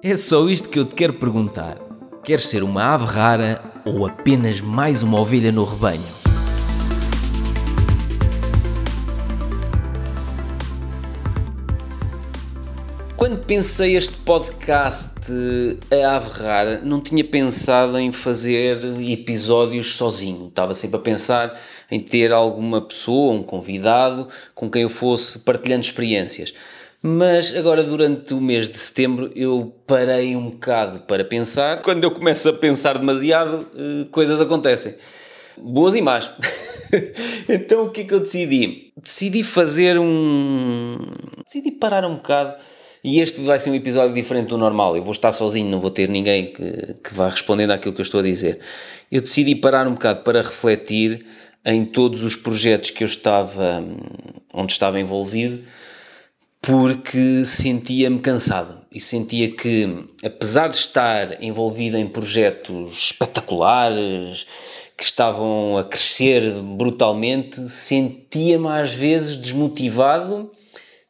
É só isto que eu te quero perguntar. Queres ser uma ave rara ou apenas mais uma ovelha no rebanho? Quando pensei este podcast A Ave Rara, não tinha pensado em fazer episódios sozinho. Estava sempre a pensar em ter alguma pessoa, um convidado, com quem eu fosse partilhando experiências. Mas agora, durante o mês de setembro, eu parei um bocado para pensar. Quando eu começo a pensar demasiado, eh, coisas acontecem. Boas e más. então, o que é que eu decidi? Decidi fazer um. Decidi parar um bocado e este vai ser um episódio diferente do normal. Eu vou estar sozinho, não vou ter ninguém que, que vá respondendo àquilo que eu estou a dizer. Eu decidi parar um bocado para refletir em todos os projetos que eu estava, onde estava envolvido, porque sentia-me cansado e sentia que, apesar de estar envolvido em projetos espetaculares que estavam a crescer brutalmente, sentia-me às vezes desmotivado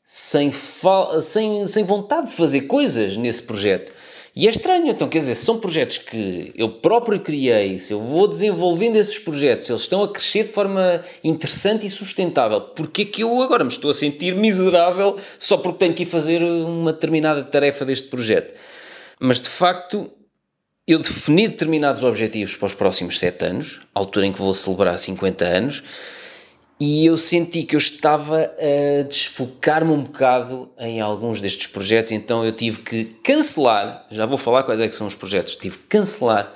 sem, sem, sem vontade de fazer coisas nesse projeto. E é estranho, então, quer dizer, são projetos que eu próprio criei, se eu vou desenvolvendo esses projetos, se eles estão a crescer de forma interessante e sustentável, porque que eu agora me estou a sentir miserável só porque tenho que ir fazer uma determinada tarefa deste projeto? Mas de facto, eu defini determinados objetivos para os próximos 7 anos, altura em que vou celebrar 50 anos, e eu senti que eu estava a desfocar-me um bocado em alguns destes projetos, então eu tive que cancelar, já vou falar quais é que são os projetos, tive que cancelar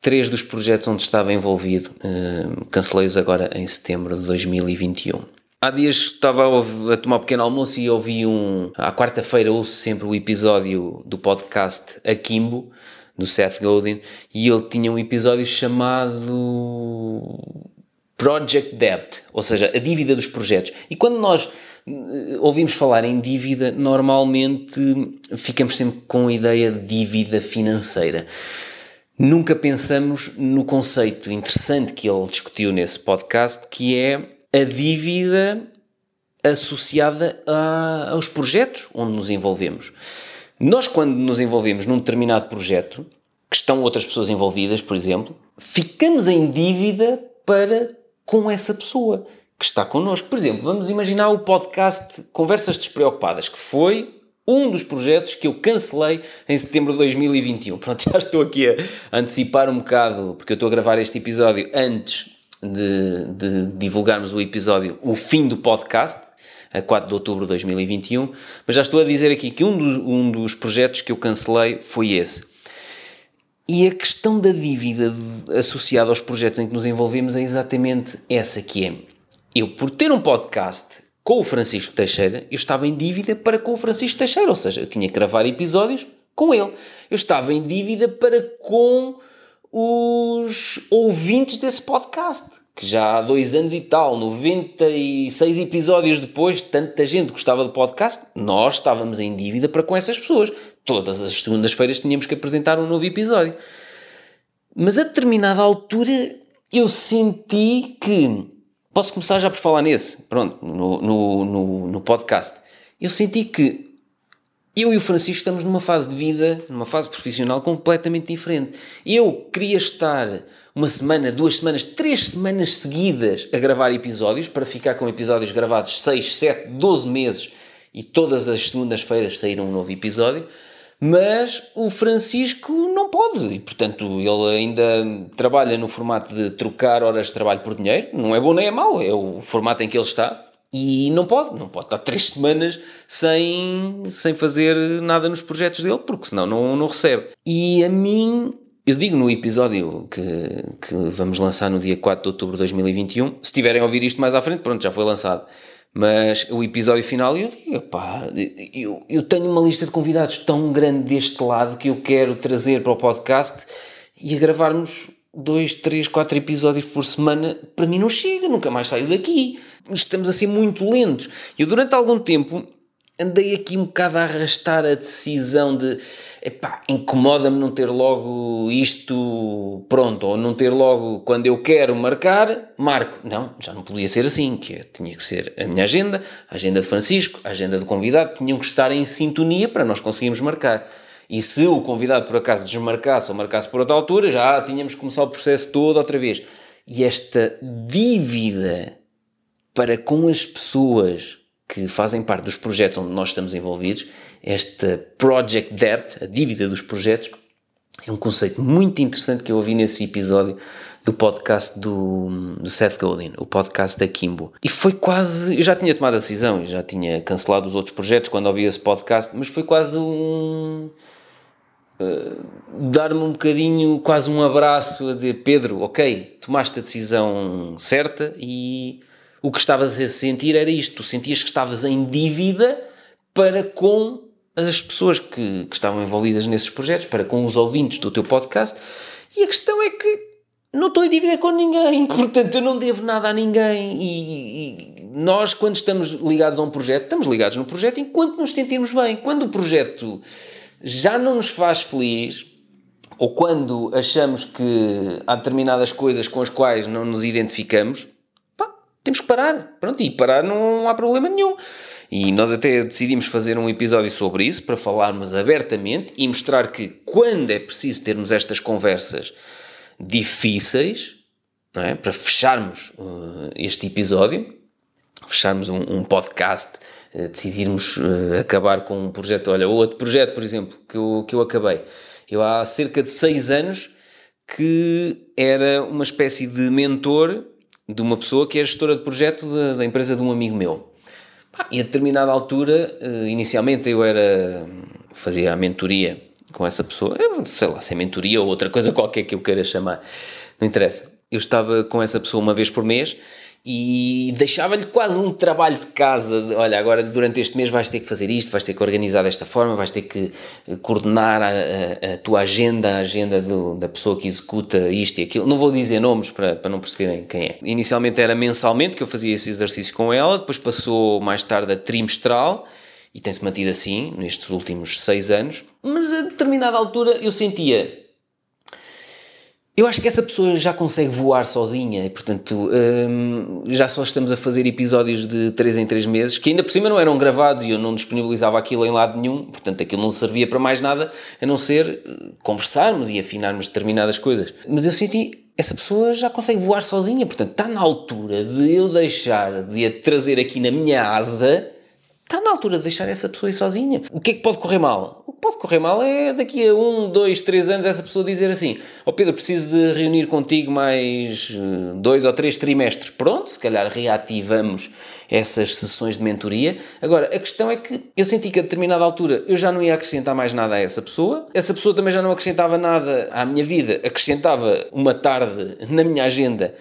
três dos projetos onde estava envolvido, uh, cancelei-os agora em setembro de 2021. Há dias estava a tomar um pequeno almoço e ouvi um. À quarta-feira ouço sempre o episódio do podcast Akimbo, do Seth Godin, e ele tinha um episódio chamado Project Debt, ou seja, a dívida dos projetos. E quando nós eh, ouvimos falar em dívida, normalmente ficamos sempre com a ideia de dívida financeira. Nunca pensamos no conceito interessante que ele discutiu nesse podcast, que é a dívida associada a, aos projetos onde nos envolvemos. Nós, quando nos envolvemos num determinado projeto, que estão outras pessoas envolvidas, por exemplo, ficamos em dívida para com essa pessoa que está connosco. Por exemplo, vamos imaginar o podcast Conversas Despreocupadas, que foi um dos projetos que eu cancelei em setembro de 2021. Pronto, já estou aqui a antecipar um bocado, porque eu estou a gravar este episódio antes de, de divulgarmos o episódio, o fim do podcast, a 4 de outubro de 2021, mas já estou a dizer aqui que um, do, um dos projetos que eu cancelei foi esse. E a questão da dívida associada aos projetos em que nos envolvemos é exatamente essa que é. Eu, por ter um podcast com o Francisco Teixeira, eu estava em dívida para com o Francisco Teixeira, ou seja, eu tinha que gravar episódios com ele. Eu estava em dívida para com os ouvintes desse podcast que já há dois anos e tal, 96 episódios depois, tanta gente gostava do podcast, nós estávamos em dívida para com essas pessoas. Todas as segundas-feiras tínhamos que apresentar um novo episódio. Mas a determinada altura eu senti que. Posso começar já por falar nesse, pronto, no, no, no, no podcast. Eu senti que eu e o Francisco estamos numa fase de vida, numa fase profissional completamente diferente. Eu queria estar uma semana, duas semanas, três semanas seguidas a gravar episódios para ficar com episódios gravados 6, 7, 12 meses e todas as segundas-feiras sair um novo episódio. Mas o Francisco não pode e, portanto, ele ainda trabalha no formato de trocar horas de trabalho por dinheiro. Não é bom nem é mau, é o formato em que ele está. E não pode, não pode estar três semanas sem, sem fazer nada nos projetos dele, porque senão não, não recebe. E a mim, eu digo no episódio que, que vamos lançar no dia 4 de outubro de 2021, se tiverem a ouvir isto mais à frente, pronto, já foi lançado. Mas o episódio final, eu digo, pá, eu, eu tenho uma lista de convidados tão grande deste lado que eu quero trazer para o podcast e a gravarmos dois, três, quatro episódios por semana, para mim não chega, nunca mais saio daqui estamos assim muito lentos. Eu durante algum tempo andei aqui um bocado a arrastar a decisão de epá, incomoda-me não ter logo isto pronto, ou não ter logo quando eu quero marcar, marco. Não, já não podia ser assim, que é, tinha que ser a minha agenda, a agenda de Francisco, a agenda do convidado, tinham que estar em sintonia para nós conseguirmos marcar. E se o convidado por acaso desmarcasse ou marcasse por outra altura, já tínhamos que começar o processo todo outra vez. E esta dívida para com as pessoas que fazem parte dos projetos onde nós estamos envolvidos, esta project debt, a dívida dos projetos, é um conceito muito interessante que eu ouvi nesse episódio do podcast do, do Seth Godin, o podcast da Kimbo. E foi quase. Eu já tinha tomado a decisão, já tinha cancelado os outros projetos quando ouvi esse podcast, mas foi quase um. Uh, dar-me um bocadinho, quase um abraço a dizer: Pedro, ok, tomaste a decisão certa e o que estavas a sentir era isto. Tu sentias que estavas em dívida para com as pessoas que, que estavam envolvidas nesses projetos, para com os ouvintes do teu podcast. E a questão é que não estou em dívida com ninguém, portanto eu não devo nada a ninguém. E, e, nós, quando estamos ligados a um projeto, estamos ligados no projeto enquanto nos sentirmos bem. Quando o projeto já não nos faz feliz, ou quando achamos que há determinadas coisas com as quais não nos identificamos, temos que parar. Pronto, e parar não há problema nenhum. E nós até decidimos fazer um episódio sobre isso, para falarmos abertamente e mostrar que quando é preciso termos estas conversas difíceis, é? para fecharmos uh, este episódio, fecharmos um, um podcast, uh, decidirmos uh, acabar com um projeto. Olha, outro projeto, por exemplo, que eu, que eu acabei. Eu há cerca de seis anos que era uma espécie de mentor de uma pessoa que é gestora de projeto da, da empresa de um amigo meu. E a determinada altura, inicialmente eu era fazia a mentoria com essa pessoa, sei lá, sem mentoria ou outra coisa qualquer que eu queira chamar, não interessa. Eu estava com essa pessoa uma vez por mês e deixava-lhe quase um trabalho de casa. De, olha, agora durante este mês vais ter que fazer isto, vais ter que organizar desta forma, vais ter que eh, coordenar a, a, a tua agenda, a agenda do, da pessoa que executa isto e aquilo. Não vou dizer nomes para, para não perceberem quem é. Inicialmente era mensalmente que eu fazia esse exercício com ela, depois passou mais tarde a trimestral e tem-se mantido assim nestes últimos seis anos, mas a determinada altura eu sentia. Eu acho que essa pessoa já consegue voar sozinha e, portanto, hum, já só estamos a fazer episódios de 3 em 3 meses, que ainda por cima não eram gravados e eu não disponibilizava aquilo em lado nenhum, portanto, aquilo não servia para mais nada a não ser eh, conversarmos e afinarmos determinadas coisas. Mas eu senti, essa pessoa já consegue voar sozinha, portanto, está na altura de eu deixar de a trazer aqui na minha asa Está na altura de deixar essa pessoa ir sozinha. O que é que pode correr mal? O que pode correr mal é daqui a um, dois, três anos essa pessoa dizer assim: Ó oh Pedro, preciso de reunir contigo mais eh, dois ou três trimestres. Pronto, se calhar reativamos essas sessões de mentoria. Agora, a questão é que eu senti que a determinada altura eu já não ia acrescentar mais nada a essa pessoa, essa pessoa também já não acrescentava nada à minha vida, acrescentava uma tarde na minha agenda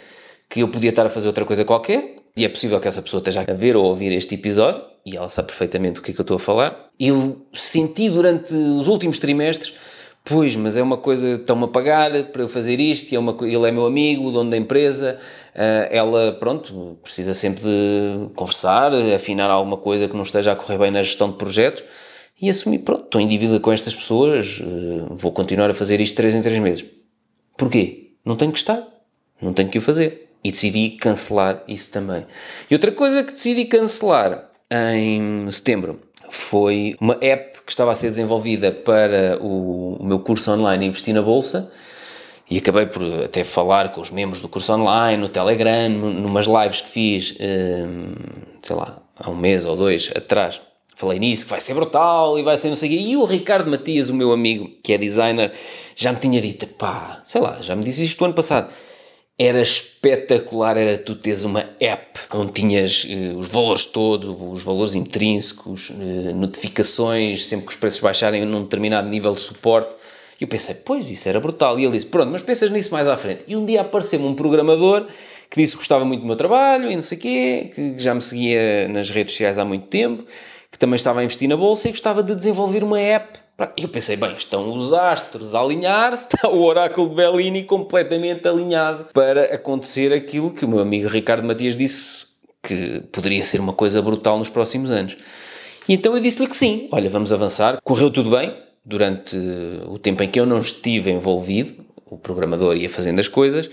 que eu podia estar a fazer outra coisa qualquer e é possível que essa pessoa esteja a ver ou ouvir este episódio, e ela sabe perfeitamente o que é que eu estou a falar. Eu senti durante os últimos trimestres, pois, mas é uma coisa, estão-me a pagar para eu fazer isto, é uma, ele é meu amigo, o dono da empresa, uh, ela, pronto, precisa sempre de conversar, afinar alguma coisa que não esteja a correr bem na gestão de projetos, e assumir, pronto, estou em dívida com estas pessoas, uh, vou continuar a fazer isto 3 em 3 meses. Porquê? Não tenho que estar, não tenho que o fazer e decidi cancelar isso também. E outra coisa que decidi cancelar em setembro foi uma app que estava a ser desenvolvida para o, o meu curso online Investir na Bolsa e acabei por até falar com os membros do curso online, no Telegram, numas lives que fiz, hum, sei lá, há um mês ou dois atrás. Falei nisso, que vai ser brutal e vai ser não sei o quê. E o Ricardo Matias, o meu amigo, que é designer, já me tinha dito, pá, sei lá, já me disse isto ano passado era espetacular, era tu teres uma app onde tinhas uh, os valores todos, os valores intrínsecos, uh, notificações, sempre que os preços baixarem num determinado nível de suporte. E eu pensei, pois, isso era brutal. E ele disse, pronto, mas pensas nisso mais à frente. E um dia apareceu-me um programador que disse que gostava muito do meu trabalho e não sei o quê, que já me seguia nas redes sociais há muito tempo, que também estava a investir na bolsa e gostava de desenvolver uma app eu pensei, bem, estão os astros a alinhar-se, está o oráculo de Bellini completamente alinhado para acontecer aquilo que o meu amigo Ricardo Matias disse que poderia ser uma coisa brutal nos próximos anos. E então eu disse-lhe que sim, olha, vamos avançar. Correu tudo bem durante o tempo em que eu não estive envolvido, o programador ia fazendo as coisas,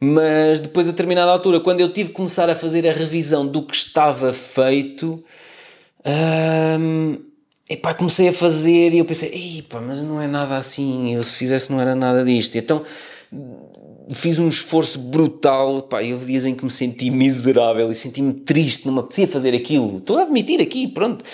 mas depois a determinada altura, quando eu tive que começar a fazer a revisão do que estava feito, hum, epá, comecei a fazer e eu pensei, epá, mas não é nada assim, eu se fizesse não era nada disto. Então fiz um esforço brutal, pá, houve dias em que me senti miserável e senti-me triste, não me apetecia fazer aquilo. Estou a admitir aqui, pronto.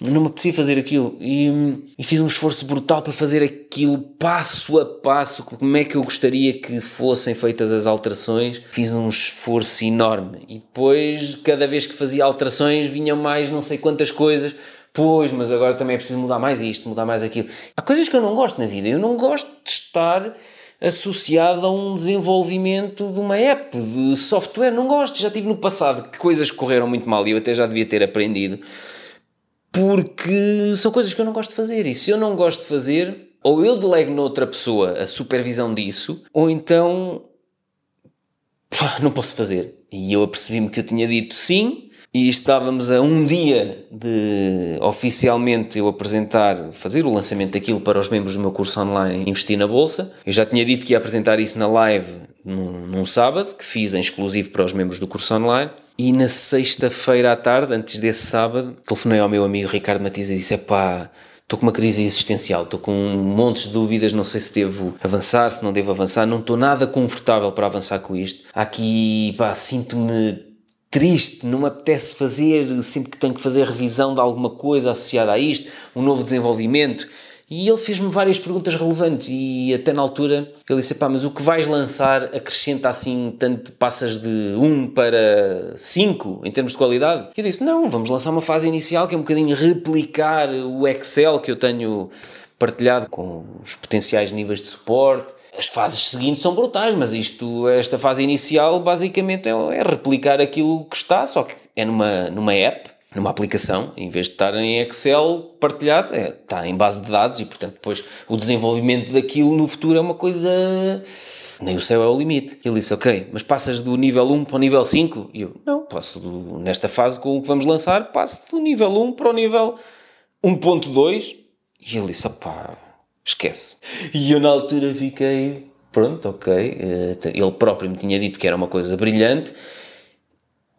Não me apetecia fazer aquilo e, e, fiz um esforço brutal para fazer aquilo passo a passo, como é que eu gostaria que fossem feitas as alterações. Fiz um esforço enorme e depois, cada vez que fazia alterações, vinham mais não sei quantas coisas. Pois, mas agora também é preciso mudar mais isto, mudar mais aquilo. Há coisas que eu não gosto na vida. Eu não gosto de estar associado a um desenvolvimento de uma app, de software. Não gosto. Já tive no passado que coisas correram muito mal e eu até já devia ter aprendido porque são coisas que eu não gosto de fazer. E se eu não gosto de fazer, ou eu delego noutra pessoa a supervisão disso, ou então pá, não posso fazer. E eu apercebi-me que eu tinha dito sim, e estávamos a um dia de oficialmente eu apresentar, fazer o lançamento daquilo para os membros do meu curso online Investir na Bolsa. Eu já tinha dito que ia apresentar isso na live num, num sábado, que fiz em exclusivo para os membros do curso online. E na sexta-feira à tarde, antes desse sábado, telefonei ao meu amigo Ricardo Matias e disse: pá, estou com uma crise existencial, estou com montes de dúvidas, não sei se devo avançar, se não devo avançar, não estou nada confortável para avançar com isto. Aqui, pá, sinto-me triste, não me apetece fazer, sempre que tenho que fazer revisão de alguma coisa associada a isto, um novo desenvolvimento. E ele fez-me várias perguntas relevantes e até na altura ele disse, pá, mas o que vais lançar acrescenta assim, tanto passas de 1 para 5 em termos de qualidade? E eu disse, não, vamos lançar uma fase inicial que é um bocadinho replicar o Excel que eu tenho partilhado com os potenciais níveis de suporte. As fases seguintes são brutais, mas isto, esta fase inicial basicamente é, é replicar aquilo que está, só que é numa, numa app numa aplicação, em vez de estar em Excel partilhado, é, está em base de dados e, portanto, depois o desenvolvimento daquilo no futuro é uma coisa. Nem o céu é o limite. Ele disse, ok, mas passas do nível 1 para o nível 5? E eu, não, passo do, nesta fase com o que vamos lançar, passo do nível 1 para o nível 1.2. E ele disse, opá, esquece. E eu na altura fiquei, pronto, ok. Eh, ele próprio me tinha dito que era uma coisa brilhante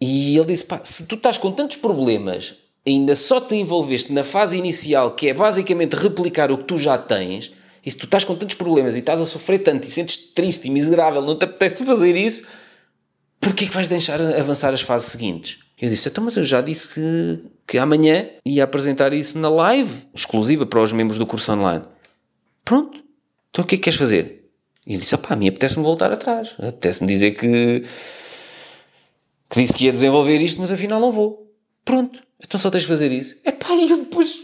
e ele disse: pá, se tu estás com tantos problemas, ainda só te envolveste na fase inicial, que é basicamente replicar o que tu já tens, e se tu estás com tantos problemas e estás a sofrer tanto e sentes triste e miserável, não te apetece fazer isso, porquê que vais deixar avançar as fases seguintes? Eu disse: então, mas eu já disse que, que amanhã ia apresentar isso na live, exclusiva para os membros do curso online. Pronto, então o que é que queres fazer? E ele disse: pá, a mim apetece-me voltar atrás, apetece-me dizer que que disse que ia desenvolver isto, mas afinal não vou. Pronto, então só tens de fazer isso. É pá, e eu depois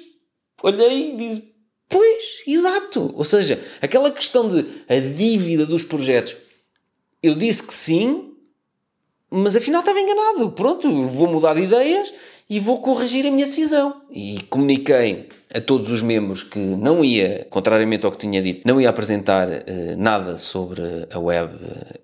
olhei e disse: Pois, exato. Ou seja, aquela questão de a dívida dos projetos, eu disse que sim, mas afinal estava enganado. Pronto, vou mudar de ideias e vou corrigir a minha decisão. E comuniquei a todos os membros que não ia, contrariamente ao que tinha dito, não ia apresentar uh, nada sobre a web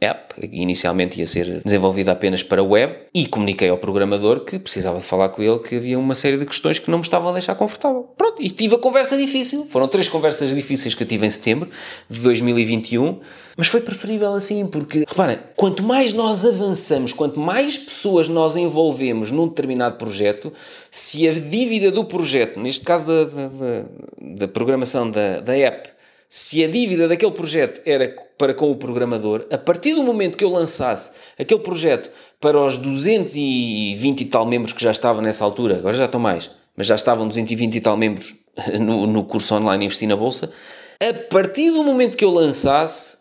app, inicialmente ia ser desenvolvida apenas para web, e comuniquei ao programador que precisava de falar com ele, que havia uma série de questões que não me estavam a deixar confortável. Pronto, e tive a conversa difícil. Foram três conversas difíceis que eu tive em setembro de 2021, mas foi preferível assim, porque, reparem, quanto mais nós avançamos, quanto mais pessoas nós envolvemos num determinado projeto, se a dívida do projeto, neste caso da da, da programação da, da app, se a dívida daquele projeto era para com o programador, a partir do momento que eu lançasse aquele projeto para os 220 e tal membros que já estavam nessa altura, agora já estão mais, mas já estavam 220 e tal membros no, no curso online Investir na Bolsa, a partir do momento que eu lançasse,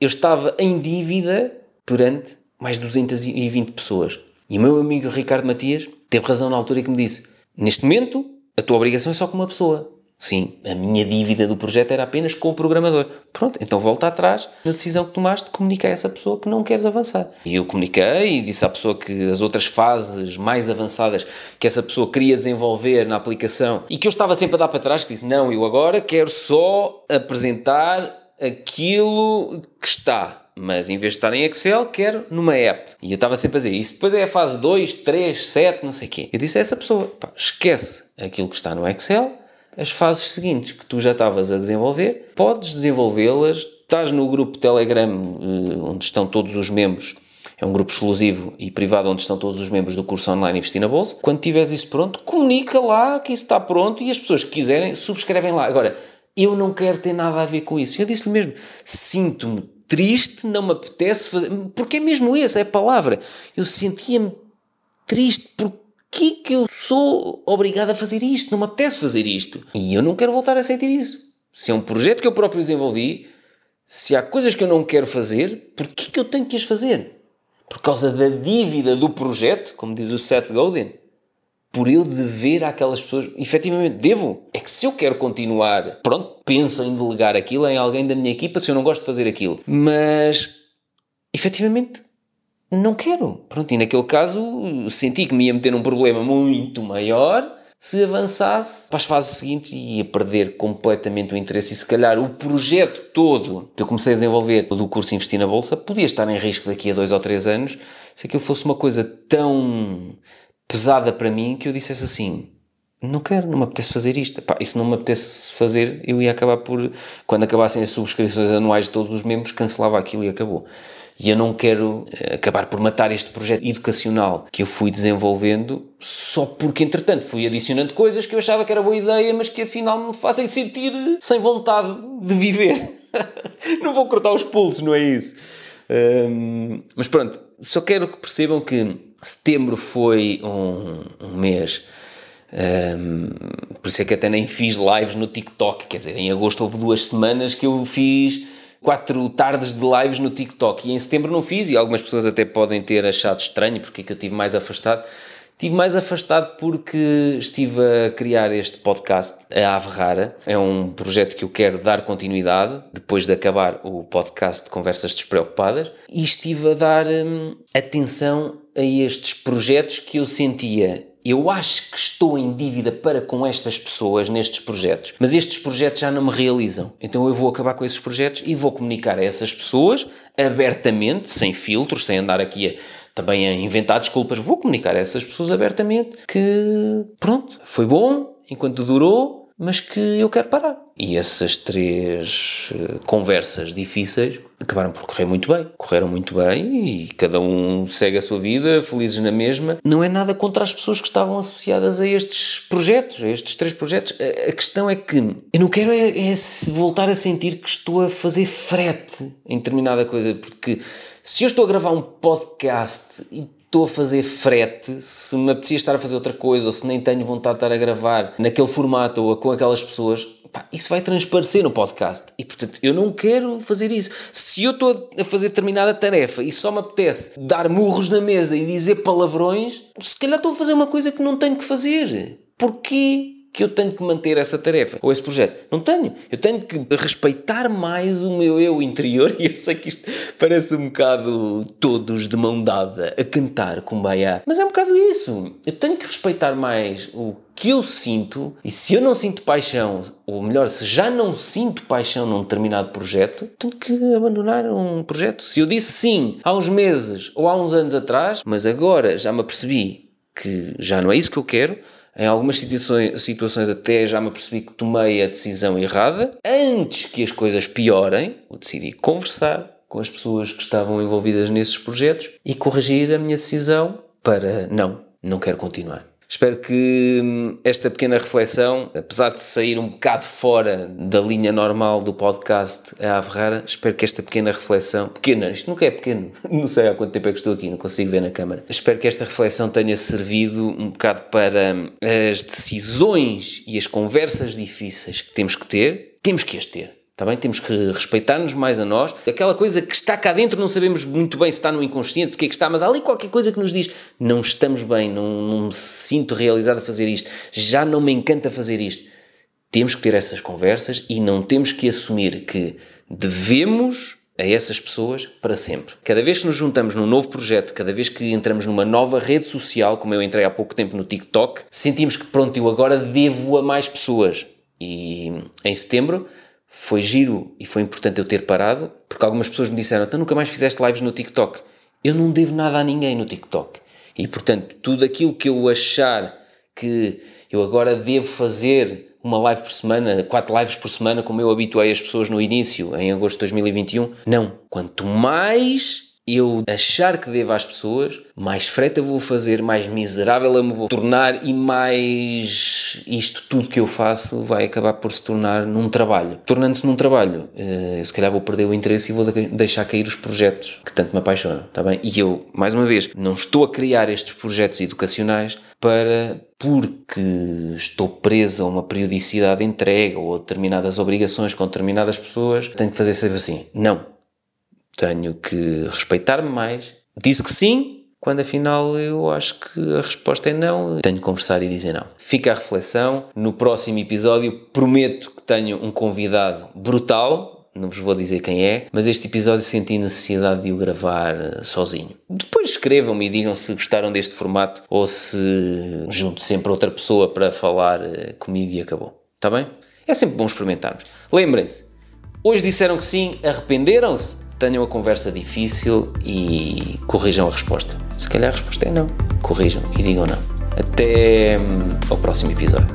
eu estava em dívida perante mais 220 pessoas. E o meu amigo Ricardo Matias teve razão na altura que me disse: Neste momento, a tua obrigação é só com uma pessoa. Sim, a minha dívida do projeto era apenas com o programador. Pronto, então volta atrás na decisão que tomaste, comunica a essa pessoa que não queres avançar. E eu comuniquei e disse à pessoa que as outras fases mais avançadas que essa pessoa queria desenvolver na aplicação e que eu estava sempre a dar para trás, que disse: Não, eu agora quero só apresentar aquilo que está mas em vez de estar em Excel, quero numa app. E eu estava sempre a dizer, isso depois é a fase 2, 3, 7, não sei o quê. Eu disse a essa pessoa, pá, esquece aquilo que está no Excel, as fases seguintes que tu já estavas a desenvolver, podes desenvolvê-las, estás no grupo Telegram, eh, onde estão todos os membros É um grupo exclusivo e privado onde estão todos os membros do curso online Investir na Bolsa. Quando tiveres isso pronto, comunica lá que isso está pronto e as pessoas que quiserem subscrevem lá. Agora, eu não quero ter nada a ver com isso. Eu disse-lhe mesmo, sinto-me triste, não me apetece fazer. Porque é mesmo essa, é a palavra. Eu sentia-me triste porque que eu sou obrigado a fazer isto? Não me apetece fazer isto. E eu não quero voltar a sentir isso. Se é um projeto que eu próprio desenvolvi, se há coisas que eu não quero fazer, porquê que eu tenho que as fazer? Por causa da dívida do projeto, como diz o Seth Godin? Por eu dever àquelas pessoas, efetivamente devo. É que se eu quero continuar, pronto, penso em delegar aquilo em alguém da minha equipa se eu não gosto de fazer aquilo. Mas, efetivamente, não quero. Pronto, e naquele caso senti que me ia meter num problema muito maior se avançasse para as fases seguintes ia perder completamente o interesse e se calhar o projeto todo que eu comecei a desenvolver do curso Investir na Bolsa podia estar em risco daqui a dois ou três anos se aquilo fosse uma coisa tão pesada para mim que eu dissesse assim não quero, não me apetece fazer isto. E se não me apetece fazer, eu ia acabar por, quando acabassem as subscrições anuais de todos os membros, cancelava aquilo e acabou. E eu não quero eh, acabar por matar este projeto educacional que eu fui desenvolvendo só porque, entretanto, fui adicionando coisas que eu achava que era boa ideia, mas que afinal me fazem sentir sem vontade de viver. não vou cortar os pulsos, não é isso? Um, mas pronto, só quero que percebam que setembro foi um, um mês. Um, por isso é que até nem fiz lives no TikTok. Quer dizer, em agosto houve duas semanas que eu fiz quatro tardes de lives no TikTok e em setembro não fiz e algumas pessoas até podem ter achado estranho porque é que eu estive mais afastado. Estive mais afastado porque estive a criar este podcast, A Ave Rara. É um projeto que eu quero dar continuidade depois de acabar o podcast de Conversas Despreocupadas e estive a dar hum, atenção a estes projetos que eu sentia eu acho que estou em dívida para com estas pessoas nestes projetos, mas estes projetos já não me realizam. Então eu vou acabar com esses projetos e vou comunicar a essas pessoas abertamente, sem filtros, sem andar aqui a, também a inventar desculpas. Vou comunicar a essas pessoas abertamente que, pronto, foi bom enquanto durou, mas que eu quero parar. E essas três uh, conversas difíceis acabaram por correr muito bem. Correram muito bem e cada um segue a sua vida, felizes na mesma. Não é nada contra as pessoas que estavam associadas a estes projetos, a estes três projetos. A, a questão é que eu não quero é, é voltar a sentir que estou a fazer frete em determinada coisa, porque se eu estou a gravar um podcast e estou a fazer frete, se me apetecia estar a fazer outra coisa ou se nem tenho vontade de estar a gravar naquele formato ou com aquelas pessoas, pá, isso vai transparecer no podcast. E portanto, eu não quero fazer isso. Se eu estou a fazer determinada tarefa e só me apetece dar murros na mesa e dizer palavrões, se calhar estou a fazer uma coisa que não tenho que fazer. Porquê? Que eu tenho que manter essa tarefa ou esse projeto. Não tenho. Eu tenho que respeitar mais o meu eu interior e eu sei que isto parece um bocado todos de mão dada a cantar com baia. Mas é um bocado isso. Eu tenho que respeitar mais o que eu sinto e se eu não sinto paixão, ou melhor, se já não sinto paixão num determinado projeto, tenho que abandonar um projeto. Se eu disse sim há uns meses ou há uns anos atrás, mas agora já me apercebi que já não é isso que eu quero, em algumas situações, situações até já me apercebi que tomei a decisão errada. Antes que as coisas piorem, eu decidi conversar com as pessoas que estavam envolvidas nesses projetos e corrigir a minha decisão para não, não quero continuar. Espero que hum, esta pequena reflexão, apesar de sair um bocado fora da linha normal do podcast a Averrara, espero que esta pequena reflexão, pequena, isto nunca é pequeno, não sei há quanto tempo é que estou aqui, não consigo ver na câmara. Espero que esta reflexão tenha servido um bocado para hum, as decisões e as conversas difíceis que temos que ter, temos que as ter Está bem? Temos que respeitar-nos mais a nós. Aquela coisa que está cá dentro, não sabemos muito bem se está no inconsciente, se que é que está, mas há ali qualquer coisa que nos diz: não estamos bem, não, não me sinto realizado a fazer isto, já não me encanta fazer isto. Temos que ter essas conversas e não temos que assumir que devemos a essas pessoas para sempre. Cada vez que nos juntamos num novo projeto, cada vez que entramos numa nova rede social, como eu entrei há pouco tempo no TikTok, sentimos que pronto, eu agora devo a mais pessoas. E em setembro foi giro e foi importante eu ter parado, porque algumas pessoas me disseram: então nunca mais fizeste lives no TikTok. Eu não devo nada a ninguém no TikTok. E portanto, tudo aquilo que eu achar que eu agora devo fazer uma live por semana, quatro lives por semana, como eu habituei as pessoas no início, em agosto de 2021, não. Quanto mais eu achar que devo às pessoas, mais freta vou fazer, mais miserável eu me vou tornar e mais isto tudo que eu faço vai acabar por se tornar num trabalho. Tornando-se num trabalho, eh, eu se calhar vou perder o interesse e vou deixar cair os projetos que tanto me apaixonam, está bem? E eu, mais uma vez, não estou a criar estes projetos educacionais para porque estou preso a uma periodicidade de entrega ou a determinadas obrigações com determinadas pessoas, tenho que fazer sempre assim. Não tenho que respeitar-me mais. Disse que sim, quando afinal eu acho que a resposta é não, tenho que conversar e dizer não. Fica a reflexão. No próximo episódio prometo que tenho um convidado brutal. Não vos vou dizer quem é, mas este episódio senti necessidade de o gravar eh, sozinho. Depois escrevam-me e digam se gostaram deste formato ou se junto sempre outra pessoa para falar eh, comigo e acabou. Está bem? É sempre bom experimentarmos. Lembrem-se, hoje disseram que sim, arrependeram-se? Tenham a conversa difícil e corrijam a resposta. Se calhar a resposta é não. Corrijam e digam não. Até hum, ao próximo episódio.